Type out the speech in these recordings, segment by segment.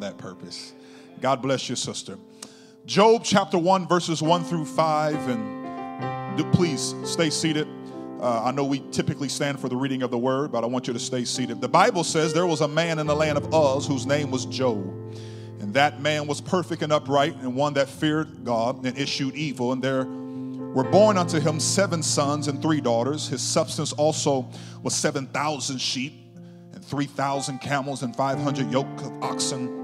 that purpose. God bless you, sister. Job chapter 1, verses 1 through 5, and do, please stay seated. Uh, I know we typically stand for the reading of the word, but I want you to stay seated. The Bible says there was a man in the land of Uz whose name was Job. And that man was perfect and upright, and one that feared God and issued evil. And there were born unto him seven sons and three daughters. His substance also was 7,000 sheep, and 3,000 camels, and 500 yoke of oxen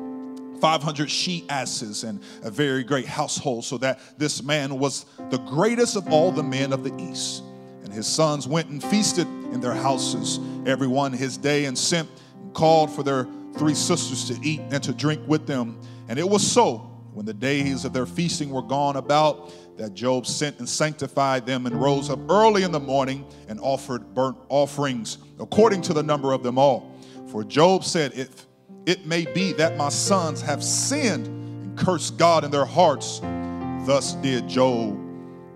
500 she asses and a very great household, so that this man was the greatest of all the men of the east. And his sons went and feasted in their houses, everyone his day, and sent and called for their three sisters to eat and to drink with them. And it was so, when the days of their feasting were gone about, that Job sent and sanctified them and rose up early in the morning and offered burnt offerings according to the number of them all. For Job said, If it may be that my sons have sinned and cursed God in their hearts. Thus did Job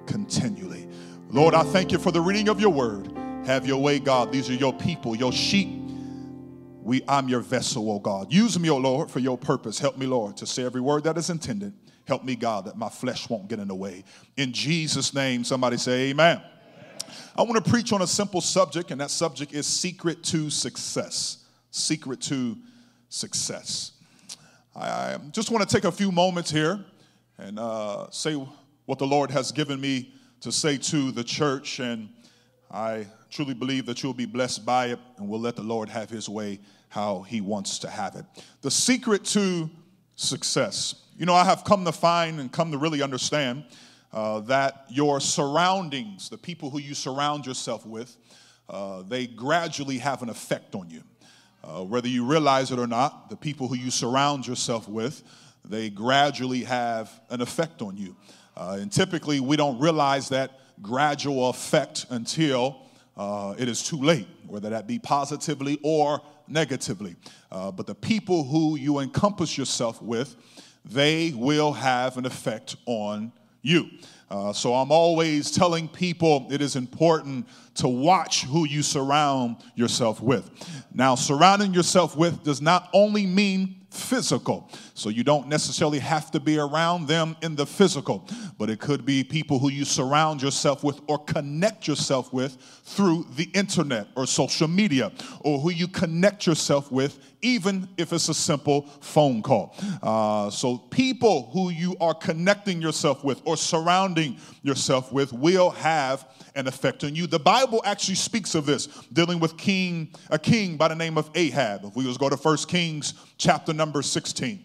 continually. Lord, I thank you for the reading of your word. Have your way, God. These are your people, your sheep. We, I'm your vessel, oh God. Use me, oh Lord, for your purpose. Help me, Lord, to say every word that is intended. Help me, God, that my flesh won't get in the way. In Jesus' name, somebody say, Amen. amen. I want to preach on a simple subject, and that subject is secret to success. Secret to success. I just want to take a few moments here and uh, say what the Lord has given me to say to the church, and I truly believe that you'll be blessed by it, and we'll let the Lord have his way how he wants to have it. The secret to success. You know, I have come to find and come to really understand uh, that your surroundings, the people who you surround yourself with, uh, they gradually have an effect on you. Uh, whether you realize it or not, the people who you surround yourself with, they gradually have an effect on you. Uh, and typically, we don't realize that gradual effect until uh, it is too late, whether that be positively or negatively. Uh, but the people who you encompass yourself with, they will have an effect on you. Uh, so I'm always telling people it is important to watch who you surround yourself with. Now, surrounding yourself with does not only mean physical. So you don't necessarily have to be around them in the physical, but it could be people who you surround yourself with or connect yourself with through the internet or social media, or who you connect yourself with, even if it's a simple phone call. Uh, so people who you are connecting yourself with or surrounding yourself with will have an effect on you. The Bible actually speaks of this, dealing with king, a king by the name of Ahab. If we just go to 1 Kings chapter number 16,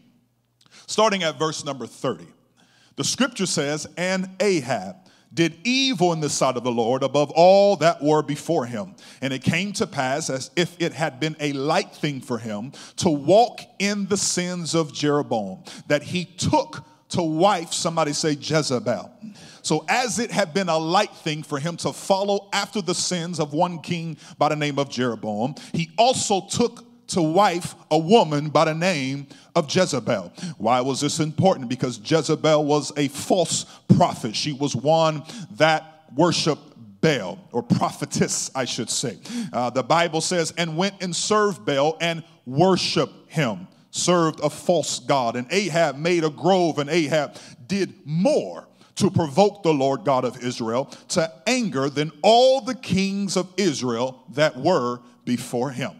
starting at verse number 30. The scripture says, And Ahab did evil in the sight of the Lord above all that were before him. And it came to pass, as if it had been a light thing for him, to walk in the sins of Jeroboam, that he took to wife, somebody say Jezebel. So, as it had been a light thing for him to follow after the sins of one king by the name of Jeroboam, he also took to wife a woman by the name of Jezebel. Why was this important? Because Jezebel was a false prophet. She was one that worshiped Baal, or prophetess, I should say. Uh, the Bible says, and went and served Baal and worshiped him, served a false God. And Ahab made a grove, and Ahab did more to provoke the Lord God of Israel to anger than all the kings of Israel that were before him.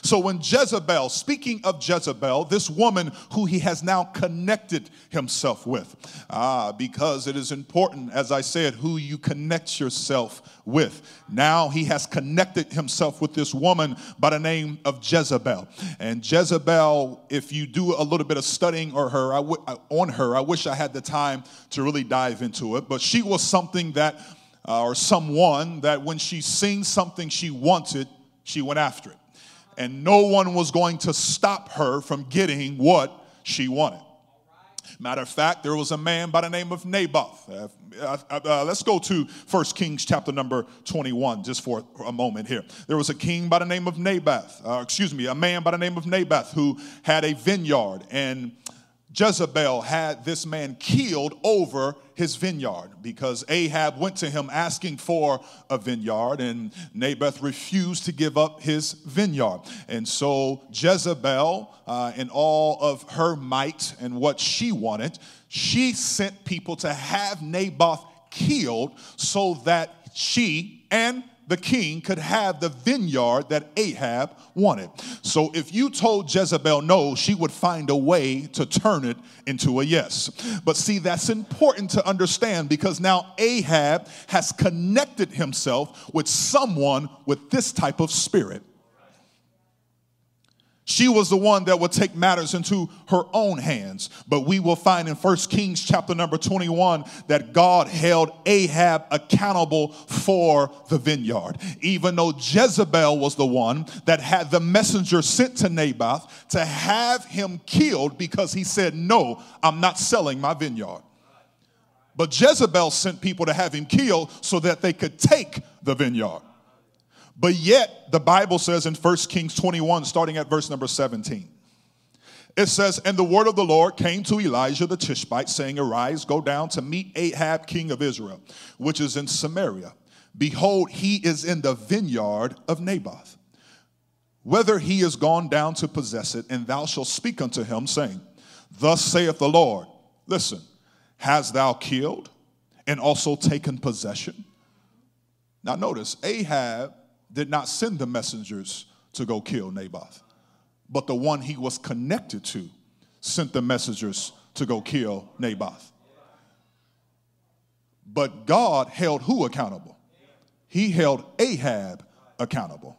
So when Jezebel, speaking of Jezebel, this woman who he has now connected himself with, ah, because it is important, as I said, who you connect yourself with. Now he has connected himself with this woman by the name of Jezebel. And Jezebel, if you do a little bit of studying or her, I w- on her, I wish I had the time to really dive into it, but she was something that, uh, or someone that when she seen something she wanted, she went after it and no one was going to stop her from getting what she wanted. Matter of fact, there was a man by the name of Naboth. Uh, uh, uh, let's go to 1 Kings chapter number 21 just for a moment here. There was a king by the name of Naboth, uh, excuse me, a man by the name of Naboth who had a vineyard and Jezebel had this man killed over his vineyard because Ahab went to him asking for a vineyard and Naboth refused to give up his vineyard. And so Jezebel, uh, in all of her might and what she wanted, she sent people to have Naboth killed so that she and the king could have the vineyard that Ahab wanted. So if you told Jezebel no, she would find a way to turn it into a yes. But see, that's important to understand because now Ahab has connected himself with someone with this type of spirit. She was the one that would take matters into her own hands. But we will find in 1 Kings chapter number 21 that God held Ahab accountable for the vineyard. Even though Jezebel was the one that had the messenger sent to Naboth to have him killed because he said, No, I'm not selling my vineyard. But Jezebel sent people to have him killed so that they could take the vineyard. But yet, the Bible says in 1 Kings 21, starting at verse number 17, it says, And the word of the Lord came to Elijah the Tishbite, saying, Arise, go down to meet Ahab, king of Israel, which is in Samaria. Behold, he is in the vineyard of Naboth. Whether he is gone down to possess it, and thou shalt speak unto him, saying, Thus saith the Lord, Listen, hast thou killed and also taken possession? Now, notice, Ahab did not send the messengers to go kill Naboth, but the one he was connected to sent the messengers to go kill Naboth. But God held who accountable? He held Ahab accountable.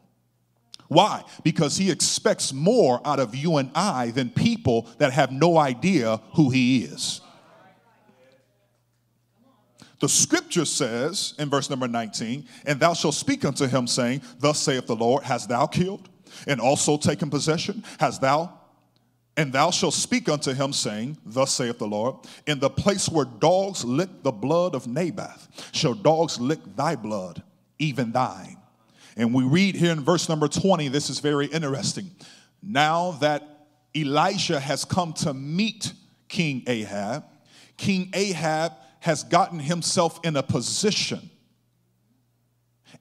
Why? Because he expects more out of you and I than people that have no idea who he is. The scripture says in verse number 19, and thou shalt speak unto him, saying, Thus saith the Lord, Hast thou killed and also taken possession? Hast thou? And thou shalt speak unto him, saying, Thus saith the Lord, In the place where dogs lick the blood of Naboth, shall dogs lick thy blood, even thine. And we read here in verse number 20, this is very interesting. Now that Elijah has come to meet King Ahab, King Ahab has gotten himself in a position,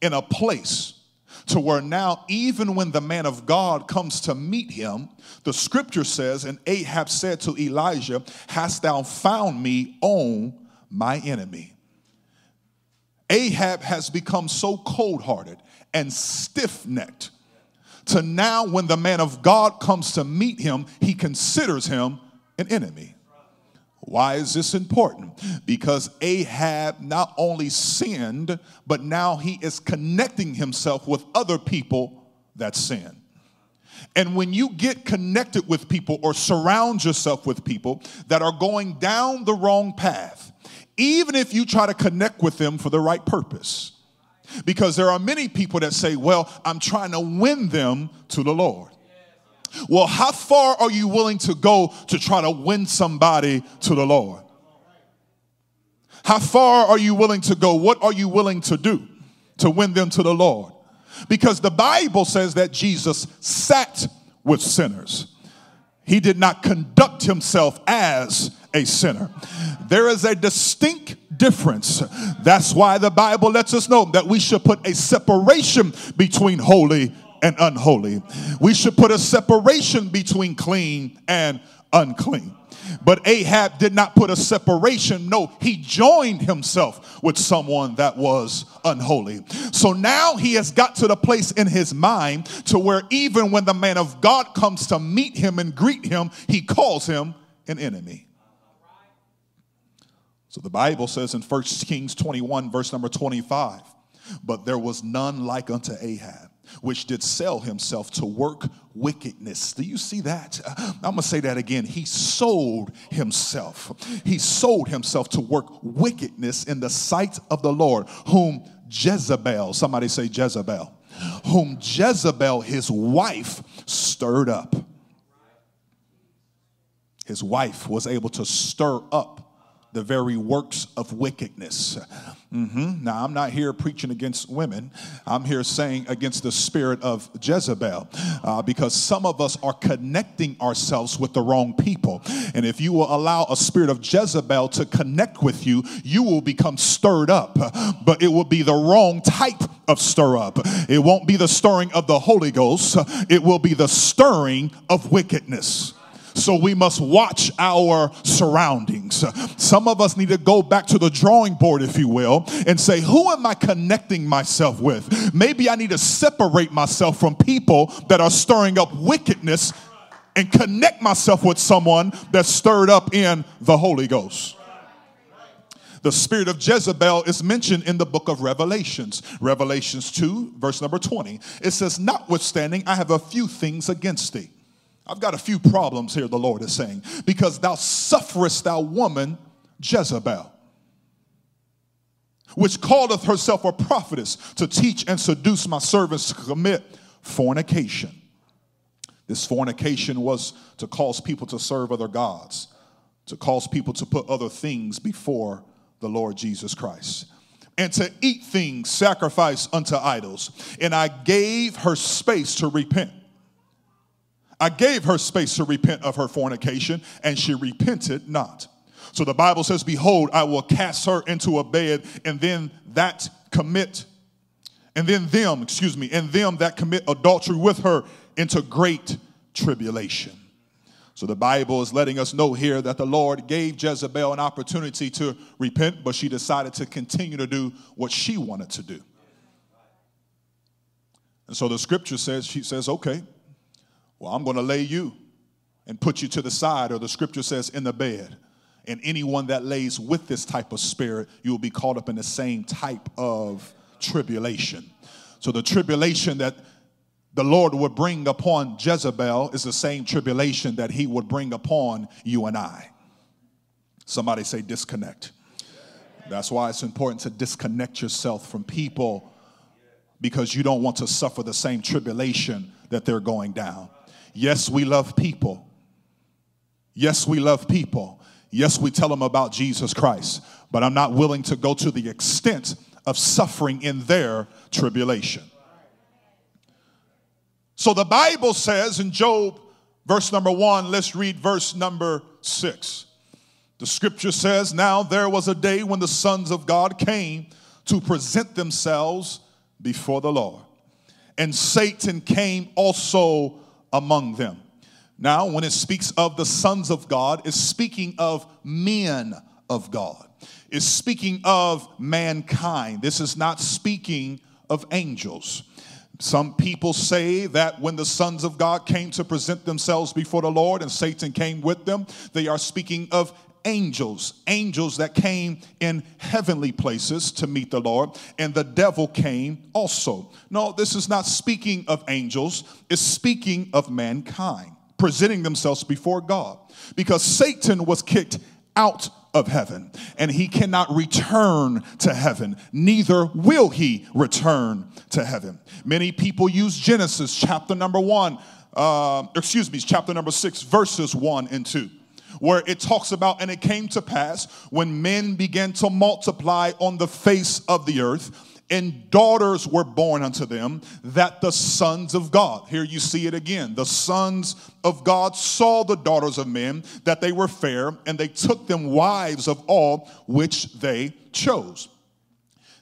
in a place to where now, even when the man of God comes to meet him, the scripture says, and Ahab said to Elijah, Hast thou found me on my enemy? Ahab has become so cold hearted and stiff necked to now, when the man of God comes to meet him, he considers him an enemy. Why is this important? Because Ahab not only sinned, but now he is connecting himself with other people that sin. And when you get connected with people or surround yourself with people that are going down the wrong path, even if you try to connect with them for the right purpose, because there are many people that say, Well, I'm trying to win them to the Lord. Well, how far are you willing to go to try to win somebody to the Lord? How far are you willing to go? What are you willing to do to win them to the Lord? Because the Bible says that Jesus sat with sinners. He did not conduct himself as a sinner. There is a distinct difference. That's why the Bible lets us know that we should put a separation between holy and unholy. We should put a separation between clean and unclean. But Ahab did not put a separation. No, he joined himself with someone that was unholy. So now he has got to the place in his mind to where even when the man of God comes to meet him and greet him, he calls him an enemy. So the Bible says in 1 Kings 21, verse number 25, but there was none like unto Ahab which did sell himself to work wickedness. Do you see that? I'm going to say that again. He sold himself. He sold himself to work wickedness in the sight of the Lord, whom Jezebel, somebody say Jezebel, whom Jezebel, his wife, stirred up. His wife was able to stir up the very works of wickedness. Mm-hmm. Now, I'm not here preaching against women. I'm here saying against the spirit of Jezebel uh, because some of us are connecting ourselves with the wrong people. And if you will allow a spirit of Jezebel to connect with you, you will become stirred up, but it will be the wrong type of stir up. It won't be the stirring of the Holy Ghost, it will be the stirring of wickedness. So we must watch our surroundings. Some of us need to go back to the drawing board, if you will, and say, Who am I connecting myself with? Maybe I need to separate myself from people that are stirring up wickedness and connect myself with someone that's stirred up in the Holy Ghost. The spirit of Jezebel is mentioned in the book of Revelations. Revelations 2, verse number 20. It says, Notwithstanding, I have a few things against thee I've got a few problems here, the Lord is saying, because thou sufferest thou woman Jezebel, which calleth herself a prophetess to teach and seduce my servants to commit fornication. This fornication was to cause people to serve other gods, to cause people to put other things before the Lord Jesus Christ and to eat things sacrificed unto idols. And I gave her space to repent. I gave her space to repent of her fornication, and she repented not. So the Bible says, Behold, I will cast her into a bed, and then that commit, and then them, excuse me, and them that commit adultery with her into great tribulation. So the Bible is letting us know here that the Lord gave Jezebel an opportunity to repent, but she decided to continue to do what she wanted to do. And so the scripture says, she says, okay, well, I'm going to lay you and put you to the side, or the scripture says, in the bed. And anyone that lays with this type of spirit, you will be caught up in the same type of tribulation. So, the tribulation that the Lord would bring upon Jezebel is the same tribulation that he would bring upon you and I. Somebody say disconnect. That's why it's important to disconnect yourself from people because you don't want to suffer the same tribulation that they're going down. Yes, we love people. Yes, we love people. Yes, we tell them about Jesus Christ, but I'm not willing to go to the extent of suffering in their tribulation. So the Bible says in Job, verse number one, let's read verse number six. The scripture says, Now there was a day when the sons of God came to present themselves before the Lord. And Satan came also among them. Now, when it speaks of the sons of God, it's speaking of men of God. It's speaking of mankind. This is not speaking of angels. Some people say that when the sons of God came to present themselves before the Lord and Satan came with them, they are speaking of angels, angels that came in heavenly places to meet the Lord, and the devil came also. No, this is not speaking of angels, it's speaking of mankind presenting themselves before God because Satan was kicked out of heaven and he cannot return to heaven neither will he return to heaven many people use genesis chapter number one uh, excuse me chapter number six verses one and two where it talks about, and it came to pass when men began to multiply on the face of the earth and daughters were born unto them that the sons of God, here you see it again, the sons of God saw the daughters of men that they were fair, and they took them wives of all which they chose.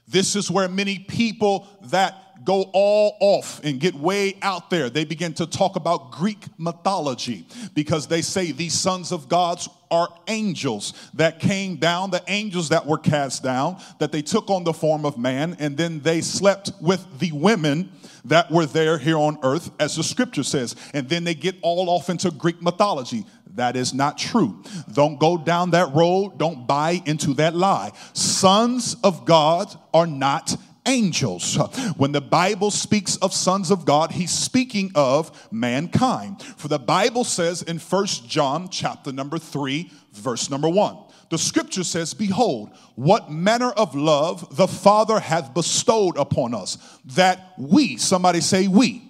This is where many people that go all off and get way out there. They begin to talk about Greek mythology because they say these sons of gods are angels that came down, the angels that were cast down, that they took on the form of man, and then they slept with the women that were there here on earth, as the scripture says. And then they get all off into Greek mythology. That is not true. Don't go down that road. Don't buy into that lie. Sons of God are not angels. When the Bible speaks of sons of God, he's speaking of mankind. For the Bible says in First John chapter number 3, verse number 1. The scripture says, Behold, what manner of love the Father hath bestowed upon us, that we, somebody say we,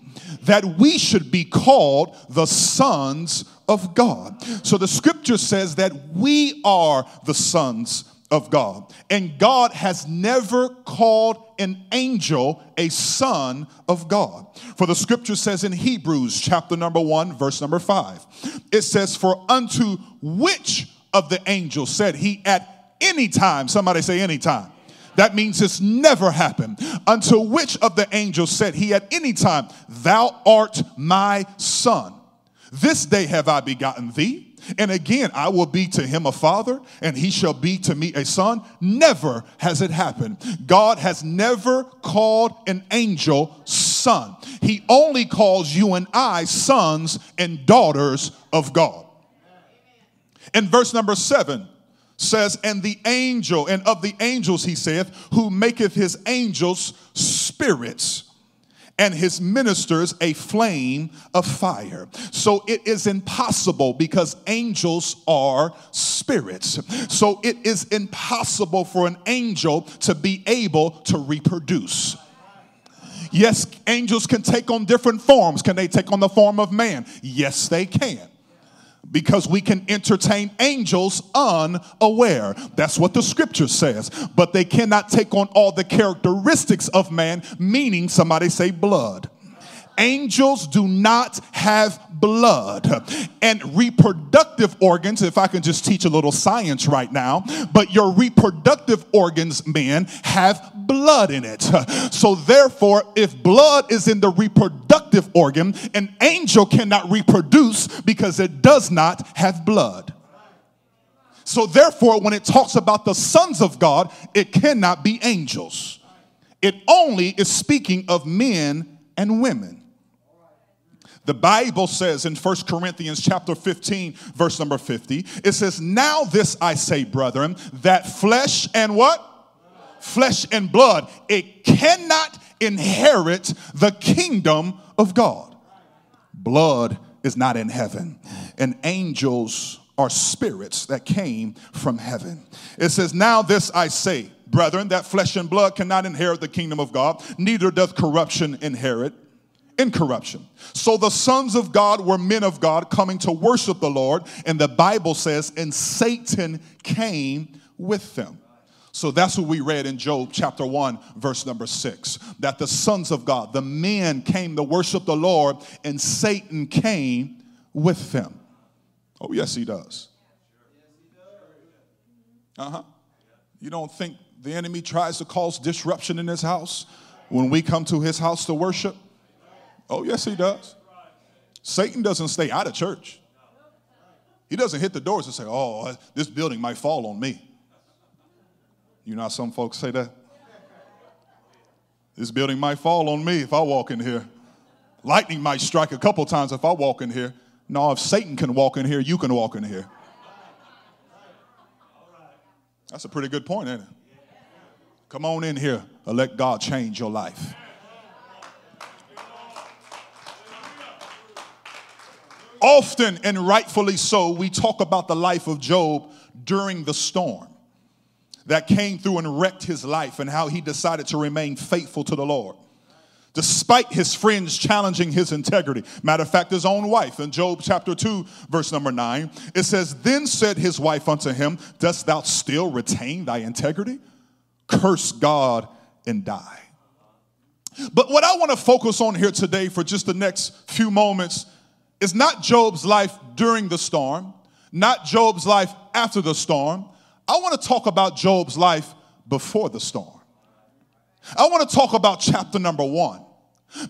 that we should be called the sons of God. So the scripture says that we are the sons of God. And God has never called an angel a son of God. For the scripture says in Hebrews chapter number 1 verse number 5. It says for unto which of the angels said he at any time somebody say any time that means it's never happened. Unto which of the angels said he at any time, Thou art my son. This day have I begotten thee. And again, I will be to him a father, and he shall be to me a son. Never has it happened. God has never called an angel son. He only calls you and I sons and daughters of God. In verse number seven, says, And the angel, and of the angels, he saith, who maketh his angels spirits and his ministers a flame of fire. So it is impossible because angels are spirits. So it is impossible for an angel to be able to reproduce. Yes, angels can take on different forms. Can they take on the form of man? Yes, they can because we can entertain angels unaware. That's what the scripture says. But they cannot take on all the characteristics of man, meaning somebody say blood. Angels do not have blood and reproductive organs. If I can just teach a little science right now, but your reproductive organs, men, have blood in it. So, therefore, if blood is in the reproductive organ, an angel cannot reproduce because it does not have blood. So, therefore, when it talks about the sons of God, it cannot be angels. It only is speaking of men and women. The Bible says in 1 Corinthians chapter 15, verse number 50, it says, Now this I say, brethren, that flesh and what? Flesh and blood, it cannot inherit the kingdom of God. Blood is not in heaven, and angels are spirits that came from heaven. It says, Now this I say, brethren, that flesh and blood cannot inherit the kingdom of God, neither doth corruption inherit incorruption. So the sons of God were men of God coming to worship the Lord, and the Bible says, and Satan came with them. So that's what we read in Job chapter 1, verse number 6. That the sons of God, the men came to worship the Lord, and Satan came with them. Oh, yes, he does. Uh huh. You don't think the enemy tries to cause disruption in his house when we come to his house to worship? Oh, yes, he does. Satan doesn't stay out of church. He doesn't hit the doors and say, Oh, this building might fall on me. You know some folks say that? This building might fall on me if I walk in here. Lightning might strike a couple times if I walk in here. No, if Satan can walk in here, you can walk in here. That's a pretty good point, ain't it? Come on in here and let God change your life. Often and rightfully so, we talk about the life of Job during the storm that came through and wrecked his life and how he decided to remain faithful to the Lord. Despite his friends challenging his integrity. Matter of fact, his own wife in Job chapter 2, verse number 9, it says, Then said his wife unto him, Dost thou still retain thy integrity? Curse God and die. But what I want to focus on here today for just the next few moments is not Job's life during the storm, not Job's life after the storm. I want to talk about Job's life before the storm. I want to talk about chapter number one.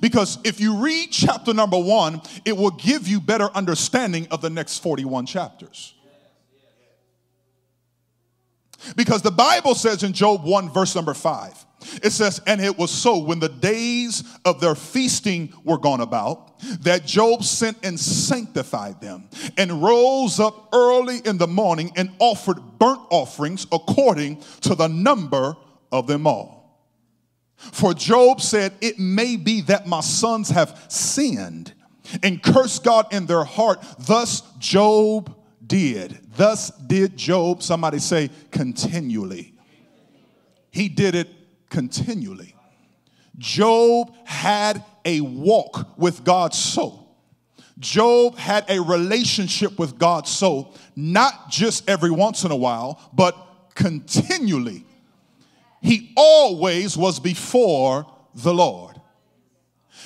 Because if you read chapter number one, it will give you better understanding of the next 41 chapters. Because the Bible says in Job 1, verse number 5, it says, And it was so when the days of their feasting were gone about, that Job sent and sanctified them, and rose up early in the morning and offered burnt offerings according to the number of them all. For Job said, It may be that my sons have sinned and cursed God in their heart. Thus Job did. Thus did Job, somebody say, continually. He did it continually. Job had a walk with God so. Job had a relationship with God so, not just every once in a while, but continually. He always was before the Lord.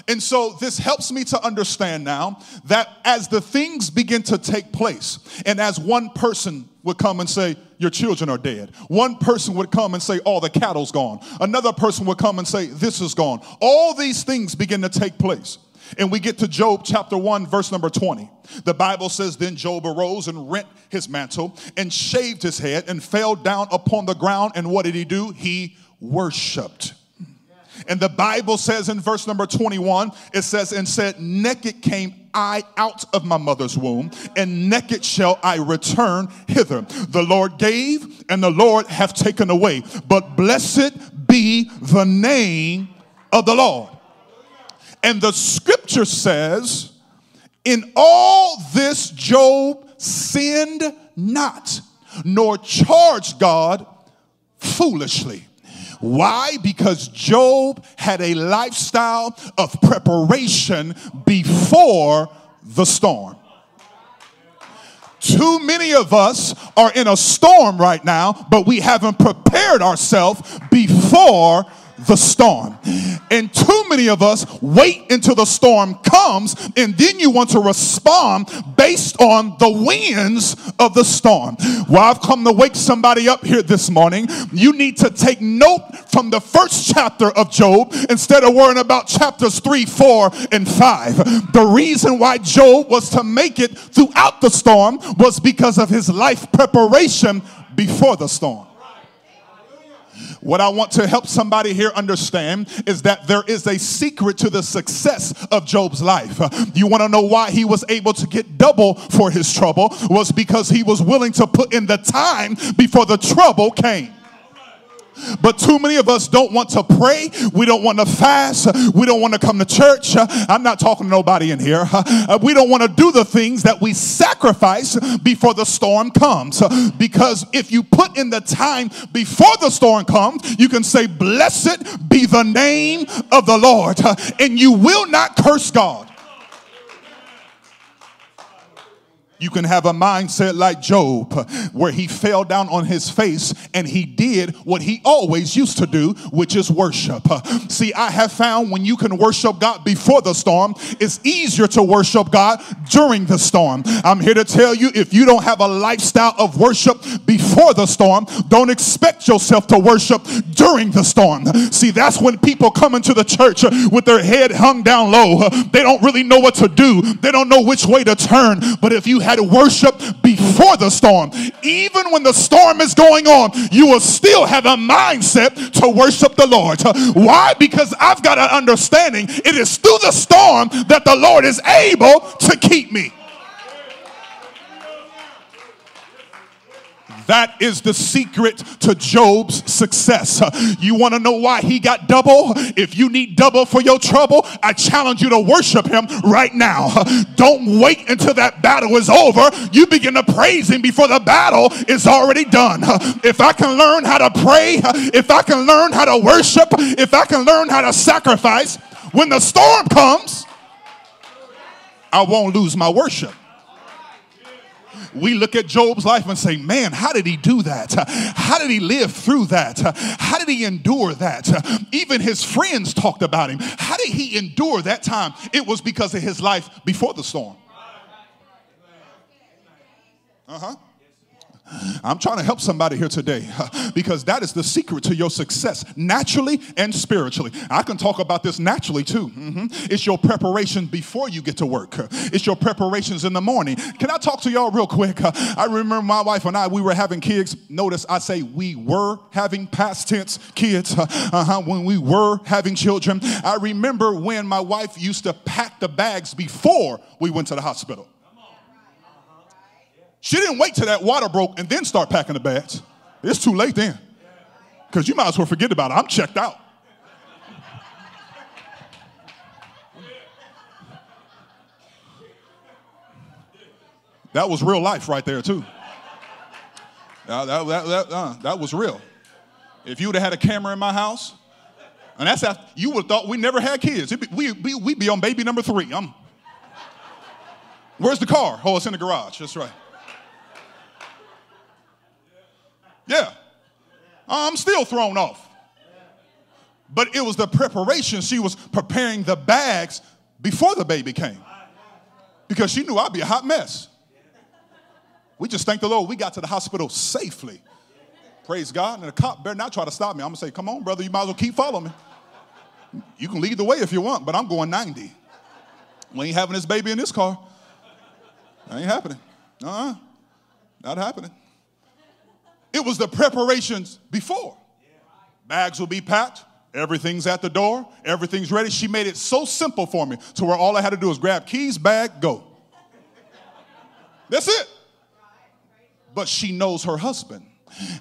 And so this helps me to understand now that as the things begin to take place, and as one person would come and say, Your children are dead, one person would come and say, All the cattle's gone, another person would come and say, This is gone. All these things begin to take place. And we get to Job chapter 1, verse number 20. The Bible says, Then Job arose and rent his mantle and shaved his head and fell down upon the ground. And what did he do? He worshiped. And the Bible says in verse number 21, it says, And said, Naked came I out of my mother's womb, and naked shall I return hither. The Lord gave, and the Lord hath taken away. But blessed be the name of the Lord. And the scripture says, In all this Job sinned not, nor charged God foolishly. Why? Because Job had a lifestyle of preparation before the storm. Too many of us are in a storm right now, but we haven't prepared ourselves before the storm. And too many of us wait until the storm comes and then you want to respond based on the winds of the storm. Well, I've come to wake somebody up here this morning. You need to take note from the first chapter of Job instead of worrying about chapters 3, 4, and 5. The reason why Job was to make it throughout the storm was because of his life preparation before the storm. What I want to help somebody here understand is that there is a secret to the success of Job's life. You want to know why he was able to get double for his trouble was because he was willing to put in the time before the trouble came. But too many of us don't want to pray. We don't want to fast. We don't want to come to church. I'm not talking to nobody in here. Uh, we don't want to do the things that we sacrifice before the storm comes. Because if you put in the time before the storm comes, you can say, Blessed be the name of the Lord. And you will not curse God. You can have a mindset like Job, where he fell down on his face and he did what he always used to do, which is worship. See, I have found when you can worship God before the storm, it's easier to worship God during the storm. I'm here to tell you if you don't have a lifestyle of worship before the storm, don't expect yourself to worship during the storm. See, that's when people come into the church with their head hung down low. They don't really know what to do, they don't know which way to turn. But if you worship before the storm. Even when the storm is going on, you will still have a mindset to worship the Lord. Why? Because I've got an understanding it is through the storm that the Lord is able to keep me. That is the secret to Job's success. You want to know why he got double? If you need double for your trouble, I challenge you to worship him right now. Don't wait until that battle is over. You begin to praise him before the battle is already done. If I can learn how to pray, if I can learn how to worship, if I can learn how to sacrifice, when the storm comes, I won't lose my worship we look at Job's life and say, man, how did he do that? How did he live through that? How did he endure that? Even his friends talked about him. How did he endure that time? It was because of his life before the storm. Uh huh. I'm trying to help somebody here today because that is the secret to your success, naturally and spiritually. I can talk about this naturally too. Mm-hmm. It's your preparation before you get to work, it's your preparations in the morning. Can I talk to y'all real quick? I remember my wife and I, we were having kids. Notice I say we were having past tense kids uh-huh, when we were having children. I remember when my wife used to pack the bags before we went to the hospital. She didn't wait till that water broke and then start packing the bags. It's too late then. Because you might as well forget about it. I'm checked out. That was real life right there, too. Uh, that, that, that, uh, that was real. If you would have had a camera in my house, And that's after you would have thought we never had kids. Be, we, we, we be on baby number three. I'm, where's the car? Oh, it's in the garage. That's right. Yeah. I'm still thrown off. But it was the preparation. She was preparing the bags before the baby came because she knew I'd be a hot mess. We just thank the Lord we got to the hospital safely. Praise God. And the cop better not try to stop me. I'm going to say, come on, brother, you might as well keep following me. You can lead the way if you want, but I'm going 90. We ain't having this baby in this car. That ain't happening. Uh-uh. Not happening. It was the preparations before. Bags will be packed. Everything's at the door. Everything's ready. She made it so simple for me to where all I had to do was grab keys, bag, go. That's it. But she knows her husband.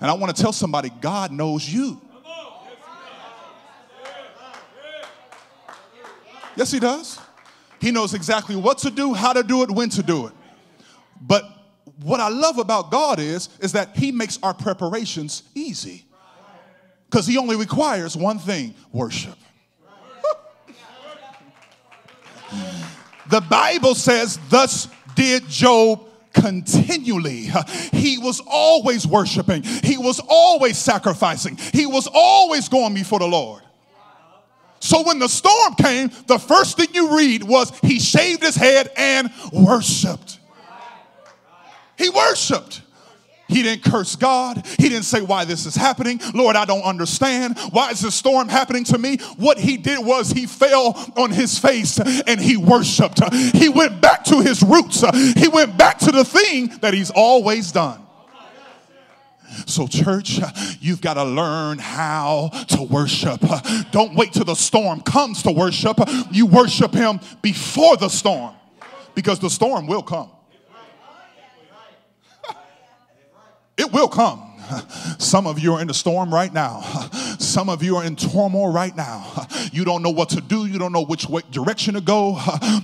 And I want to tell somebody God knows you. Yes, He does. He knows exactly what to do, how to do it, when to do it. But what I love about God is, is that He makes our preparations easy. Because He only requires one thing worship. the Bible says, Thus did Job continually. He was always worshiping, he was always sacrificing, he was always going before the Lord. So when the storm came, the first thing you read was he shaved his head and worshiped. He worshiped. He didn't curse God. He didn't say why this is happening. Lord, I don't understand. Why is this storm happening to me? What he did was he fell on his face and he worshiped. He went back to his roots. He went back to the thing that he's always done. So, church, you've got to learn how to worship. Don't wait till the storm comes to worship. You worship Him before the storm because the storm will come. It will come. Some of you are in the storm right now. Some of you are in turmoil right now. You don't know what to do. You don't know which way, direction to go.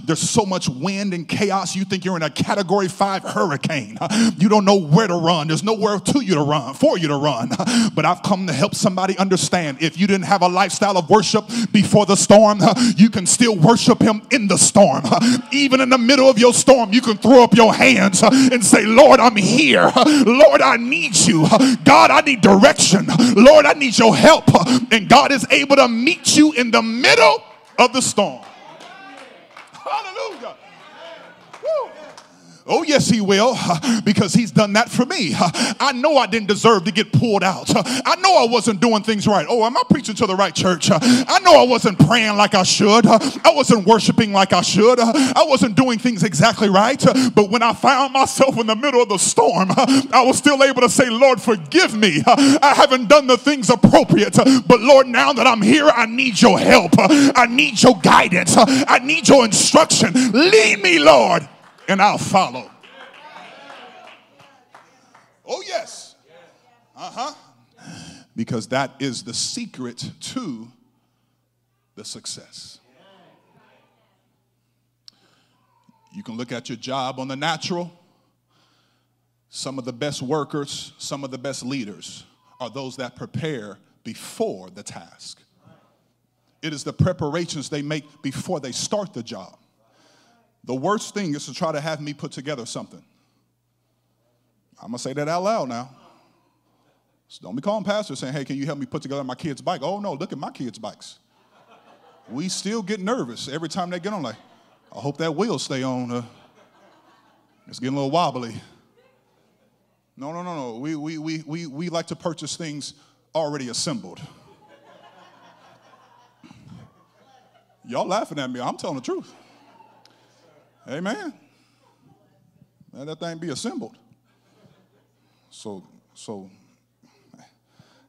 There's so much wind and chaos. You think you're in a category five hurricane. You don't know where to run. There's nowhere to you to run, for you to run. But I've come to help somebody understand if you didn't have a lifestyle of worship before the storm, you can still worship Him in the storm. Even in the middle of your storm, you can throw up your hands and say, Lord, I'm here. Lord, I need you. God, I need direction. Lord, I need your help. And God is able to meet you in the middle of the storm. Oh, yes, he will, because he's done that for me. I know I didn't deserve to get pulled out. I know I wasn't doing things right. Oh, am I preaching to the right church? I know I wasn't praying like I should. I wasn't worshiping like I should. I wasn't doing things exactly right. But when I found myself in the middle of the storm, I was still able to say, Lord, forgive me. I haven't done the things appropriate. But Lord, now that I'm here, I need your help. I need your guidance. I need your instruction. Lead me, Lord and I'll follow. Oh, yes. Uh huh. Because that is the secret to the success. You can look at your job on the natural. Some of the best workers, some of the best leaders are those that prepare before the task. It is the preparations they make before they start the job. The worst thing is to try to have me put together something. I'm gonna say that out loud now. So don't be calling pastor saying, hey, can you help me put together my kid's bike? Oh no, look at my kids' bikes. We still get nervous every time they get on. Like, I hope that wheel stay on. Uh, it's getting a little wobbly. No, no, no, no. We, we, we, we, we like to purchase things already assembled. Y'all laughing at me. I'm telling the truth. Amen. Let that thing be assembled. So, so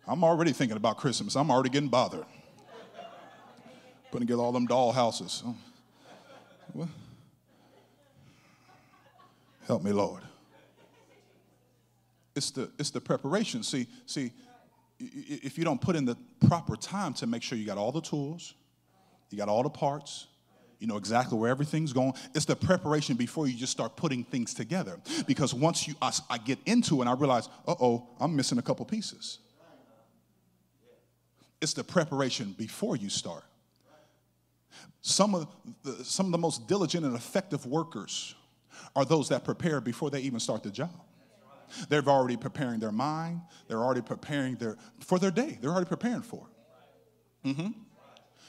I'm already thinking about Christmas. I'm already getting bothered. Putting together all them doll houses. Help me, Lord. It's the, it's the preparation. See, see, if you don't put in the proper time to make sure you got all the tools, you got all the parts, you know exactly where everything's going. It's the preparation before you just start putting things together. Because once you I, I get into it and I realize, uh oh, I'm missing a couple pieces. It's the preparation before you start. Some of the, some of the most diligent and effective workers are those that prepare before they even start the job. They're already preparing their mind. They're already preparing their for their day. They're already preparing for it. Mm-hmm.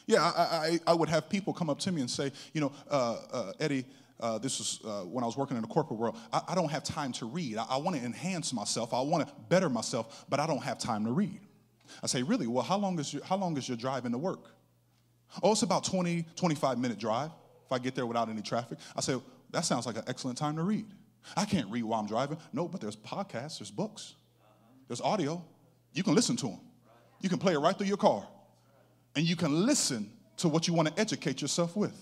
Yeah, I, I, I, would have people come up to me and say, you know, uh, uh, Eddie, uh, this was uh, when I was working in the corporate world. I, I don't have time to read. I, want to enhance myself. I want to better myself, but I don't have time to read. I say, really? Well, how long is your, how long is your drive into work? Oh, it's about 20, 25 minute drive if I get there without any traffic. I say, that sounds like an excellent time to read. I can't read while I'm driving. No, but there's podcasts, there's books, there's audio. You can listen to them. You can play it right through your car. And you can listen to what you want to educate yourself with.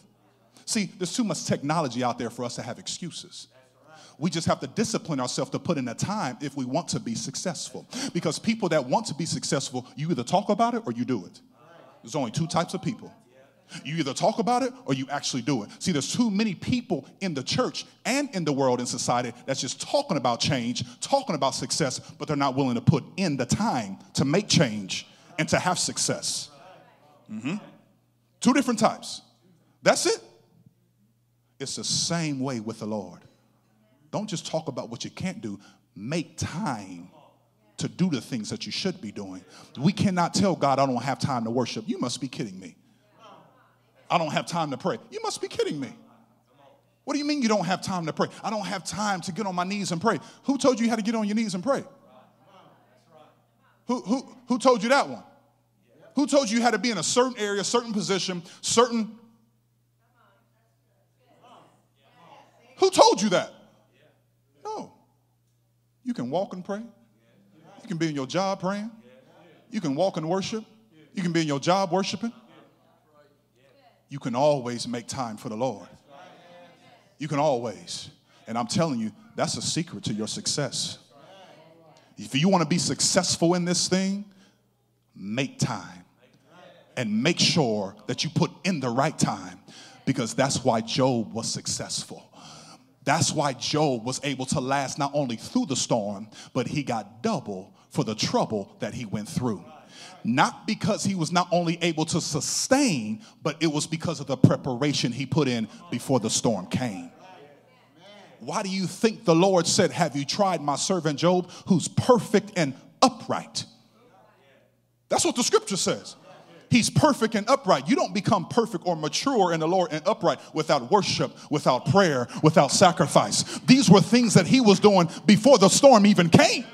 See, there's too much technology out there for us to have excuses. We just have to discipline ourselves to put in the time if we want to be successful. Because people that want to be successful, you either talk about it or you do it. There's only two types of people. You either talk about it or you actually do it. See, there's too many people in the church and in the world and society that's just talking about change, talking about success, but they're not willing to put in the time to make change and to have success. Mm-hmm. Two different types. That's it. It's the same way with the Lord. Don't just talk about what you can't do, make time to do the things that you should be doing. We cannot tell God, I don't have time to worship. You must be kidding me. I don't have time to pray. You must be kidding me. What do you mean you don't have time to pray? I don't have time to get on my knees and pray. Who told you how to get on your knees and pray? Who, who, who told you that one? Who told you you had to be in a certain area, certain position, certain. Who told you that? No. You can walk and pray. You can be in your job praying. You can walk and worship. You can be in your job worshiping. You can always make time for the Lord. You can always. And I'm telling you, that's a secret to your success. If you want to be successful in this thing, make time and make sure that you put in the right time because that's why Job was successful. That's why Job was able to last not only through the storm, but he got double for the trouble that he went through. Not because he was not only able to sustain, but it was because of the preparation he put in before the storm came. Why do you think the Lord said, Have you tried my servant Job, who's perfect and upright? That's what the scripture says. He's perfect and upright. You don't become perfect or mature in the Lord and upright without worship, without prayer, without sacrifice. These were things that he was doing before the storm even came.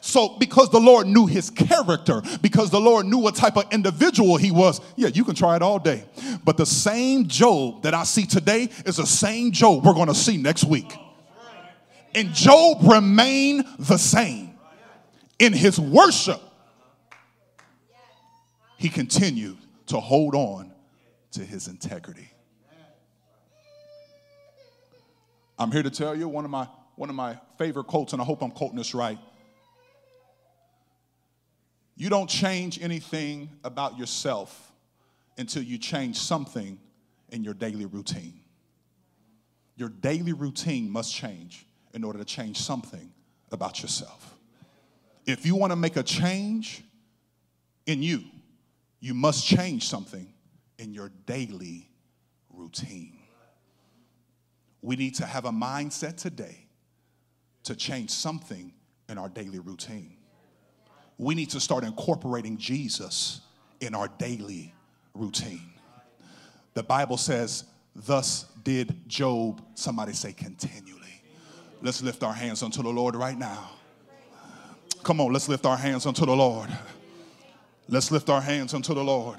So, because the Lord knew his character, because the Lord knew what type of individual he was, yeah, you can try it all day. But the same Job that I see today is the same Job we're going to see next week. And Job remained the same in his worship he continued to hold on to his integrity. I'm here to tell you one of my one of my favorite quotes, and I hope I'm quoting this right. You don't change anything about yourself until you change something in your daily routine. Your daily routine must change in order to change something about yourself. If you want to make a change in you, you must change something in your daily routine. We need to have a mindset today to change something in our daily routine. We need to start incorporating Jesus in our daily routine. The Bible says, Thus did Job, somebody say continually. Let's lift our hands unto the Lord right now. Come on, let's lift our hands unto the Lord. Let's lift our hands unto the Lord.